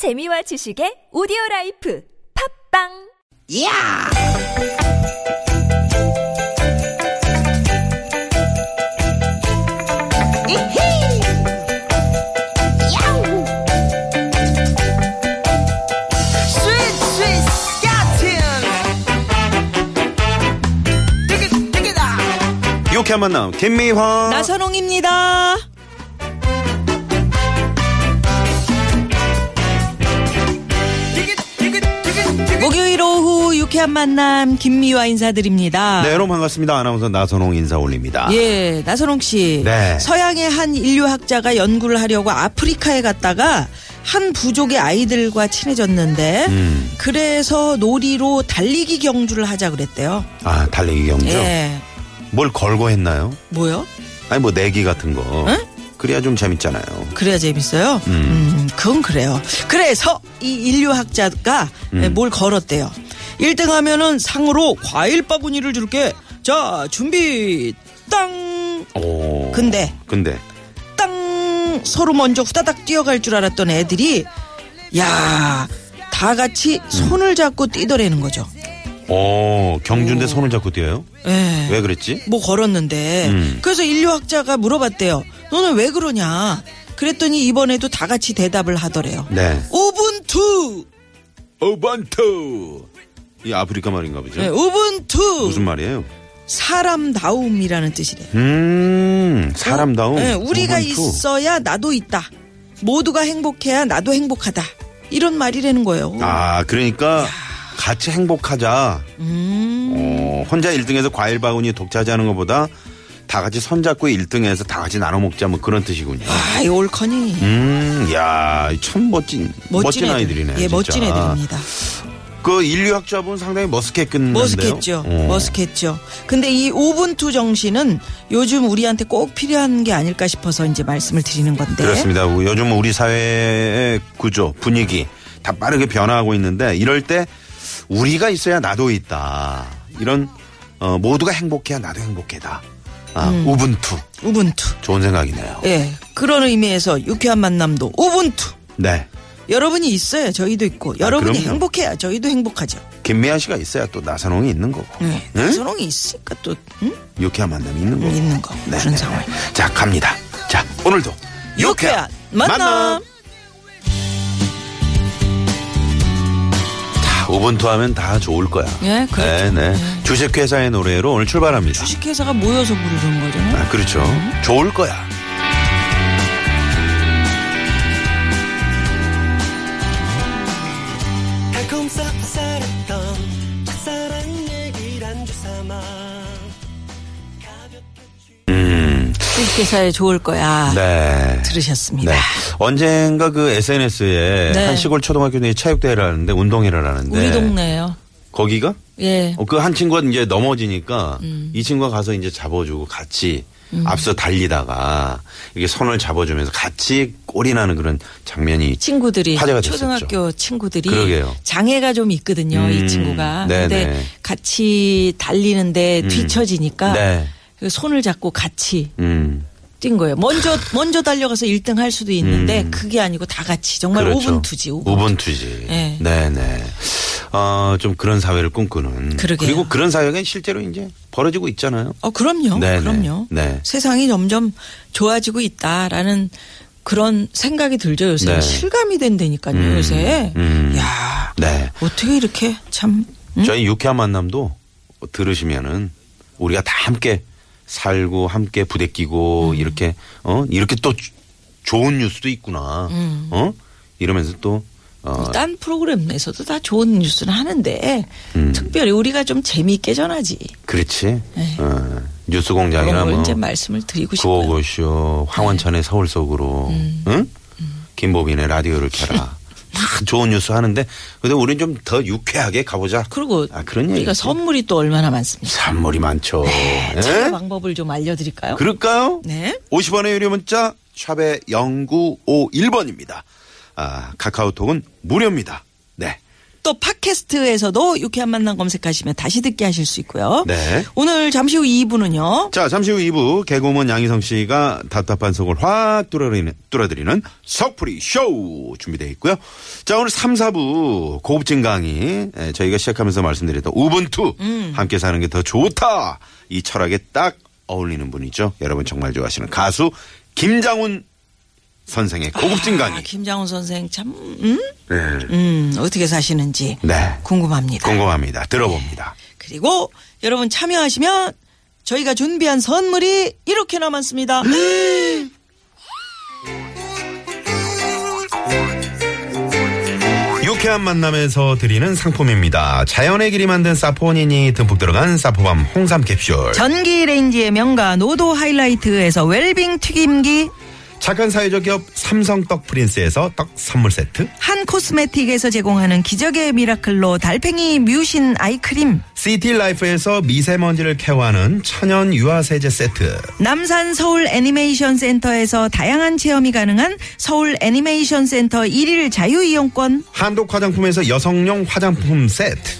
재미와 지식의 오디오 라이프 팝빵 야! 이히! 야우! 스윗 스윗! 유쾌한 만남 김미화 나선홍입니다. 목요일 오후 유쾌한 만남 김미화 인사드립니다. 네 여러분 반갑습니다 아나운서 나선홍 인사 올립니다 예, 나선홍 씨. 네. 서양의 한 인류학자가 연구를 하려고 아프리카에 갔다가 한 부족의 아이들과 친해졌는데 음. 그래서 놀이로 달리기 경주를 하자 그랬대요. 아 달리기 경주 예. 뭘 걸고 했나요? 뭐요? 아니 뭐 내기 같은 거 응? 그래야 좀 재밌잖아요 그래야 재밌어요? 음. 음, 그건 그래요. 그래서 이 인류학자가 음. 뭘 걸었대요. 1등 하면은 상으로 과일 바구니를 줄게. 자, 준비, 땅! 오 근데, 근데 땅! 서로 먼저 후다닥 뛰어갈 줄 알았던 애들이, 야, 다 같이 음. 손을 잡고 뛰더라는 거죠. 오 경주인데 손을 잡고 뛰어요? 예. 왜 그랬지? 뭐 걸었는데 음. 그래서 인류학자가 물어봤대요. 너는 왜 그러냐? 그랬더니 이번에도 다 같이 대답을 하더래요. 네 우분투. 오반투 이 아프리카 말인가 보죠 네, 우분투. 무슨 말이에요? 사람다움이라는 뜻이래요. 음 사람다움 네, 우리가 오반투. 있어야 나도 있다. 모두가 행복해야 나도 행복하다. 이런 말이라는 거예요. 아 그러니까 같이 행복하자 음. 어, 혼자 1등에서 과일 바구니 독차지하는 것보다 다 같이 손잡고 1등에서 다 같이 나눠 먹자 뭐 그런 뜻이군요. 아이 올커니. 음, 야, 참 멋진 멋진, 애들. 아이들이네. 예, 진짜. 멋진 애들입니다. 그 인류학자분 상당히 머쓱했겠는데요. 머쓱했죠. 어. 머쓱했죠. 근데 이 우분투 정신은 요즘 우리한테 꼭 필요한 게 아닐까 싶어서 이제 말씀을 드리는 건데. 그렇습니다. 요즘 우리 사회의 구조, 분위기 다 빠르게 변화하고 있는데 이럴 때 우리가 있어야 나도 있다. 이런 어, 모두가 행복해야 나도 행복해다. 아, 음. 우분투. 우분투. 좋은 생각이네요. 예. 그런 의미에서 유쾌한 만남도 우분투. 네. 여러분이 있어야 저희도 있고 여러분이 아, 그럼요. 행복해야 저희도 행복하죠. 김미아 씨가 있어야 또 나선홍이 있는 거고. 네. 응? 나선홍이 있으니까 또 응? 유쾌한 만남이 있는 거고. 있는 거. 네, 그런 네, 상황. 네. 자, 갑니다. 자, 오늘도 유쾌한 만남. 자, 우분투 하면 다 좋을 거야. 예, 그렇죠. 네, 네. 주식회사의 노래로 오늘 출발합니다. 주식회사가 모여서 부르는 거잖아요. 아, 그렇죠. 좋을 거야. 달콤 쌉쌀했던 첫사랑 얘기를 안주 삼아 음, 주식회사에 좋을 거야. 네. 들으셨습니다. 네. 언젠가 그 SNS에 네. 한 시골 초등학교 내에 체육대회를 하는데 운동회를 하는데 우리 동네요. 거기가 예. 어, 그한 친구가 이제 넘어지니까 음. 이 친구가 가서 이제 잡아주고 같이 앞서 달리다가 이게 손을 잡아주면서 같이 꼴이 나는 그런 장면이 친구들이 화제가 됐었죠. 초등학교 친구들이 그러게요. 장애가 좀 있거든요. 음, 이 친구가. 네네. 근데 같이 달리는데 음. 뒤처지니까 네. 그 손을 잡고 같이 음. 뛴 거예요. 먼저 먼저 달려가서 1등 할 수도 있는데 음. 그게 아니고 다 같이 정말 그렇죠. 오분투지. 오분투. 우분투지. 네. 네네. 어, 좀 그런 사회를 꿈꾸는. 그러게요. 리고 그런 사회가 실제로 이제 벌어지고 있잖아요. 어 그럼요. 네네. 그럼요. 네. 세상이 점점 좋아지고 있다라는 그런 생각이 들죠 요새 네. 실감이 된다니까요 음, 요새. 음. 야 네. 어떻게 이렇게 참 응? 저희 유쾌한 만남도 들으시면은 우리가 다 함께 살고 함께 부대끼고 음. 이렇게 어 이렇게 또 주- 좋은 뉴스도 있구나. 음. 어 이러면서 또 어, 딴 프로그램에서도 다 좋은 뉴스를 하는데 음. 특별히 우리가 좀 재미있게 전하지. 그렇지. 네. 어, 뉴스 공장이나 뭐 이제 말씀을 드리고 싶어요. 네. 구호고쇼, 황원찬의 서울 속으로, 음. 응? 김보빈의 라디오를 켜라. 다 좋은 뉴스 하는데, 근데 우리는 좀더 유쾌하게 가보자. 그리고 아, 그런 우리가. 선물이 또 얼마나 많습니까? 선물이 많죠. 예? 참여 방법을 좀 알려드릴까요? 그럴까요? 네. 50원의 유료 문자, 샵의 0951번입니다. 아, 카카오톡은 무료입니다. 네. 또 팟캐스트에서도 유쾌한 만남 검색하시면 다시 듣게 하실 수 있고요. 네. 오늘 잠시 후 2부는요. 자, 잠시 후 2부 개그우먼 양희성 씨가 답답한 속을 확 뚫어드리는, 뚫어드리는 석풀이 쇼 준비되어 있고요. 자, 오늘 3, 4부 고급진 강의 에, 저희가 시작하면서 말씀드렸던 우분투 함께 사는 게 더 좋다 이 철학에 딱 어울리는 분이죠. 여러분 정말 좋아하시는 가수 김장훈 선생의 고급진 아, 강의. 김장훈 선생 참, 음? 네. 음, 어떻게 사시는지 네. 궁금합니다. 궁금합니다. 들어봅니다. 그리고 여러분 참여하시면 저희가 준비한 선물이 이렇게 남았습니다. 유쾌한 만남에서 드리는 상품입니다. 자연의 길이 만든 사포닌이 듬뿍 들어간 사포밤 홍삼 캡슐. 전기 레인지의 명가 노도 하이라이트에서 웰빙 튀김기 착한 사회적 기업 삼성 떡 프린스에서 떡 선물 세트. 한 코스메틱에서 제공하는 기적의 미라클로 달팽이 뮤신 아이크림 시티 라이프에서 미세먼지를 케어하는 천연 유화 세제 세트. 남산 서울 애니메이션 센터에서 다양한 체험이 가능한 서울 애니메이션 센터 1일 자유이용권 한독 화장품에서 여성용 화장품 세트.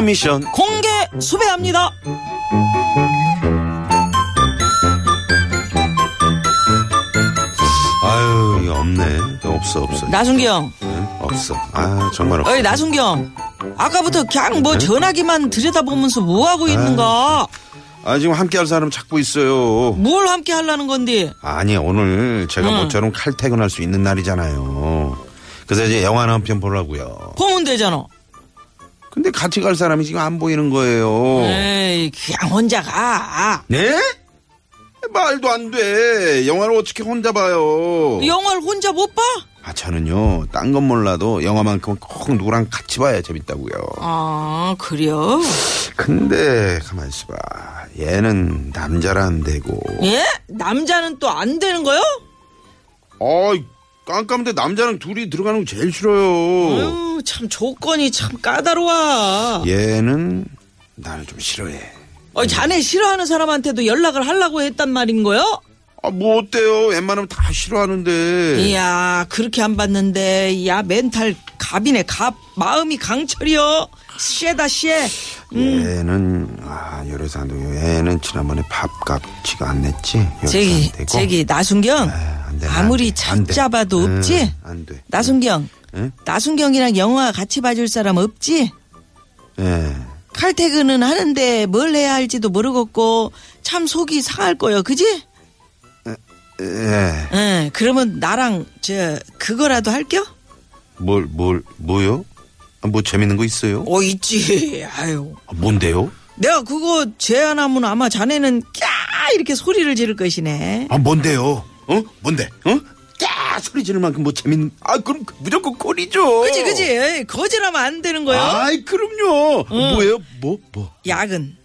유쾌한 미션 공개 수배합니다. 아유 이거 없네 없어 없어 나순경, 응? 없어 아 정말 없어 어이 나순경. 아까부터 그냥 뭐 전화기만 들여다보면서 뭐 하고 있는가? 아 지금 함께할 사람 찾고 있어요 뭘 함께 하려는 건데? 아니 오늘 제가 응. 모처럼 칼퇴근할 수 있는 날이잖아요 그래서 이제 영화 한 편 보려고요 보면 되잖아. 근데 같이 갈 사람이 지금 안 보이는 거예요 에이, 그냥 혼자 가. 네? 말도 안 돼. 영화를 어떻게 혼자 봐요? 영화를 혼자 못 봐? 아, 저는요, 딴 건 몰라도 영화만큼은 꼭 누구랑 같이 봐야 재밌다고요. 아, 그래요? 근데, 가만 있어 봐. 얘는 남자라 안 되고. 예? 남자는 또 안 되는 거요? 어이, 깜깜한데 남자랑 둘이 들어가는 거 제일 싫어요. 아유, 참 조건이 참 까다로워. 얘는 나를 좀 싫어해. 어, 자네 싫어하는 사람한테도 연락을 하려고 했단 말인 거요? 아, 뭐 어때요? 웬만하면 다 싫어하는데. 이야, 그렇게 안 봤는데, 야, 멘탈 갑이네, 갑. 마음이 강철이여. 쎄다, 쎄. 얘는, 아, 여래산도 얘는 지난번에 밥값 지가 안 냈지? 저기. 저기, 나순경. 아, 안 돼, 안 아무리 돼. 찾아봐도 응, 없지? 안 돼. 나순경. 응? 나순경이랑 영화 같이 봐줄 사람 없지? 예. 칼퇴근은 하는데 뭘 해야 할지도 모르겠고, 참 속이 상할 거요, 그지? 예. 응, 그러면 나랑, 저, 그거라도 할겨? 뭘, 뭘, 뭐요? 아, 뭐 재밌는 거 있어요? 어, 있지. 아유. 아, 뭔데요? 내가 그거 제안하면 아마 자네는 꺄! 이렇게 소리를 지를 것이네. 아, 뭔데요? 어? 뭔데? 어? 야 소리 지를 만큼 뭐 재밌는, 아, 그럼 무조건 콜이죠. 그지, 그지. 거절하면 안 되는 거요. 아이, 그럼요. 뭐예요? 뭐, 뭐? 야근.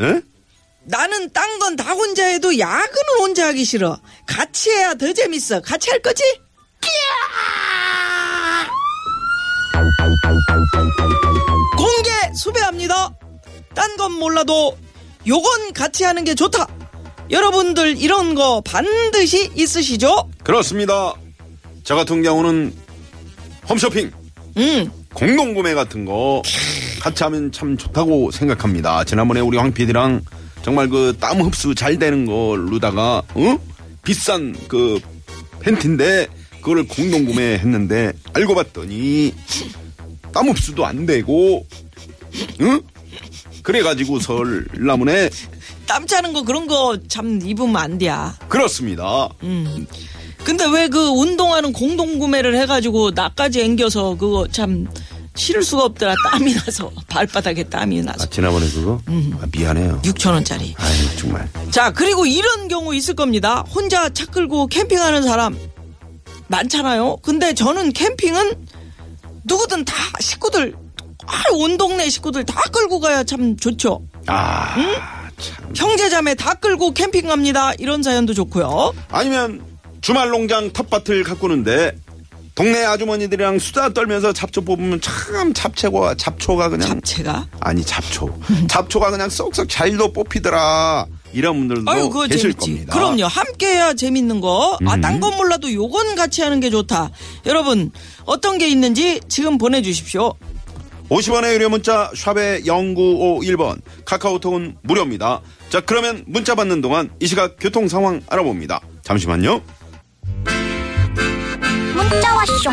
예? 나는 딴 건 다 혼자 해도 야근은 혼자 하기 싫어. 같이 해야 더 재밌어. 같이 할 거지? 공개 수배합니다. 딴 건 몰라도 요건 같이 하는 게 좋다. 여러분들 이런 거 반드시 있으시죠? 그렇습니다. 저 같은 경우는 홈쇼핑, 응. 공동구매 같은 거 같이 하면 참 좋다고 생각합니다. 지난번에 우리 황 PD랑 정말 그 땀 흡수 잘 되는 걸로다가 어? 비싼 그 팬티인데 그거를 공동 구매했는데 알고 봤더니 땀 흡수도 안 되고 응? 그래가지고 설라문에 땀 차는 거 그런 거참 입으면 안 돼. 그렇습니다. 근데 왜 그 운동화는 공동 구매를 해가지고 나까지 앵겨서 그거 참 실을 수가 없더라. 땀이 나서 발바닥에 땀이 아, 나서 지난번에 그거 아, 미안해요. 6천 원짜리. 아유 정말 자 그리고 이런 경우 있을 겁니다. 혼자 차 끌고 캠핑하는 사람 많잖아요. 근데 저는 캠핑은 누구든 다 식구들 아, 온 동네 식구들 다 끌고 가야 참 좋죠. 아, 참. 형제자매 다 끌고 캠핑 갑니다. 이런 사연도 좋고요. 아니면 주말 농장 텃밭을 가꾸는데 동네 아주머니들이랑 수다 떨면서 잡초 뽑으면 참 잡채가 잡초가 그냥 잡채가. 아니 잡초 잡초가 그냥 쏙쏙 잘도 뽑히더라 이런 분들도 아유, 그거 계실 재밌지. 겁니다. 그럼요. 함께해야 재밌는 거. 아, 음. 딴건 몰라도 요건 같이 하는 게 좋다. 여러분, 어떤 게 있는지 지금 보내주십시오. 50원의 유료 문자 샵의 0951번 카카오톡은 무료입니다. 자 그러면 문자 받는 동안 이 시각 교통 상황 알아봅니다. 잠시만요. 문자 왔쇼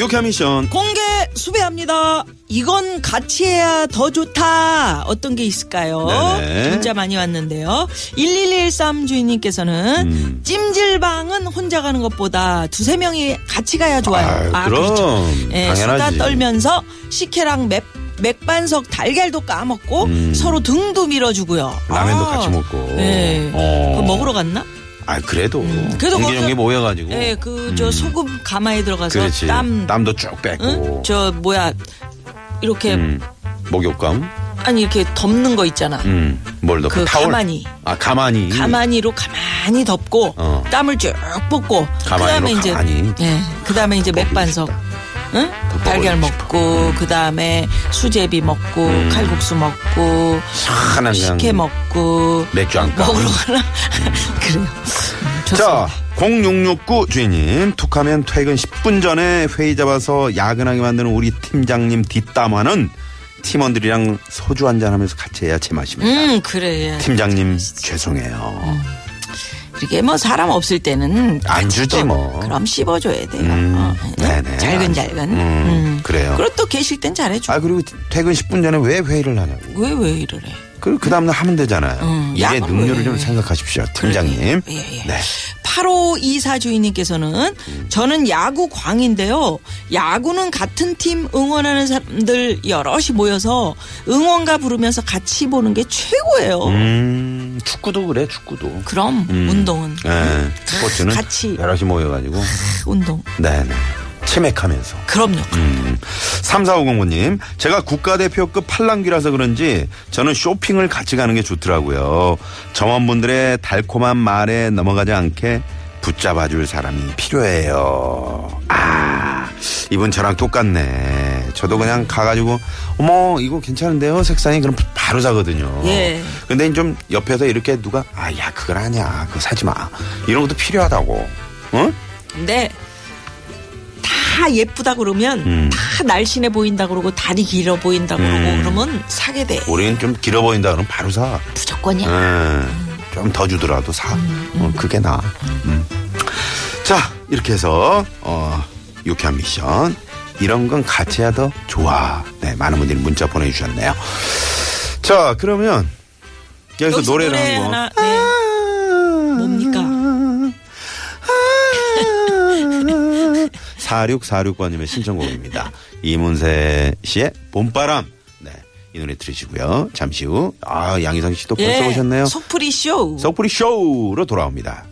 유쾌 미션 공개 수배합니다. 이건 같이 해야 더 좋다. 어떤 게 있을까요? 네네. 문자 많이 왔는데요. 1113 주인님께서는 음. 찜질방은 혼자 가는 것보다 두세 명이 같이 가야 좋아요. 아유, 그럼. 예, 수다 당연하지. 떨면서 식혜랑 맥, 맥반석 달걀도 까먹고 음. 서로 등도 밀어주고요. 라면도 아, 같이 먹고. 예. 어. 그거 먹으러 갔나? 아 그래도 그래도 옹기종기 거기서- 모여가지고 예, 그저 소금 가마에 들어가서 그렇지 땀 땀도 쭉 빼고 응? 저 뭐야 이렇게 음. 목욕감 아니 이렇게 덮는 거 있잖아. 음. 뭘 넣고 그 타올 가만히. 아 가만히 가만히로 가만히 덮고 어. 땀을 쭉 뻗고 가만히로 그다음에 이제 가만히. 예 그다음에 이제 맥반석 싶다. 응? 달걀. 먹고 그 다음에 수제비 먹고 음. 칼국수 먹고 시원한 그냥 식혜 먹고 맥주 한 캔. 먹으러 가나 그래요. 음, 자, 좋습니다. 0669 주인님, 툭하면 퇴근 10분 전에 회의 잡아서 야근하게 만드는 우리 팀장님 뒷담화는 팀원들이랑 소주 한잔 하면서 같이 해야 제맛입니다. 음 그래. 팀장님, 죄송해요. 이 렇게 뭐 사람 없을 때는 안 주지 또 뭐. 그럼 씹어줘야 돼요. 음, 어, 네네. 잘근잘근. 음, 음. 그래요. 그리고 또 계실 땐 잘해줘. 아, 그리고 퇴근 10분 전에 왜 회의를 하냐고. 왜왜 이러래? 그, 그 다음날 하면 되잖아요. 음, 야근을 능률을 왜좀 해. 생각하십시오, 팀장님. 예, 예. 네. 8524 주인님께서는 저는 야구 광인데요. 야구는 같은 팀 응원하는 사람들 여럿이 모여서 응원가 부르면서 같이 보는 게 최고예요. 음, 축구도 그래, 축구도. 그럼 음. 운동은 네, 스포츠는 같이. 여럿이 모여가지고. 운동. 네네. 치맥하면서. 그럼요. 음. 3450님, 제가 국가대표급 팔랑귀라서 그런지 저는 쇼핑을 같이 가는 게 좋더라고요. 점원분들의 달콤한 말에 넘어가지 않게 붙잡아줄 사람이 필요해요. 아, 이분 저랑 똑같네. 저도 그냥 가가지고, 어머, 이거 괜찮은데요? 색상이 그럼 바로 사거든요. 예. 근데 좀 옆에서 이렇게 누가, 아, 야, 그걸 아니야. 그거 사지 마. 이런 것도 필요하다고. 어? 근데 다 예쁘다 그러면 음. 다 날씬해 보인다 그러고 다리 길어 보인다 그러고 음. 그러면 사게 돼. 우리는 좀 길어 보인다 그러면 바로 사. 무조건이야. 좀더 주더라도 사. 어, 그게 나. 음. 자, 이렇게 해서, 어, 유쾌한 미션. 이런 건 같이 해야 더 좋아. 네, 많은 분들이 문자 보내주셨네요. 자, 그러면, 여기서 여기서 노래를 노래 한 번. 하나 네. 뭡니까? 4646번님의 신청곡입니다. 이문세 씨의 봄바람. 네, 이 노래 들으시고요. 잠시 후, 아, 양희성 씨도 벌써 오셨네요. 속풀이 쇼. 석불이 쇼로 돌아옵니다.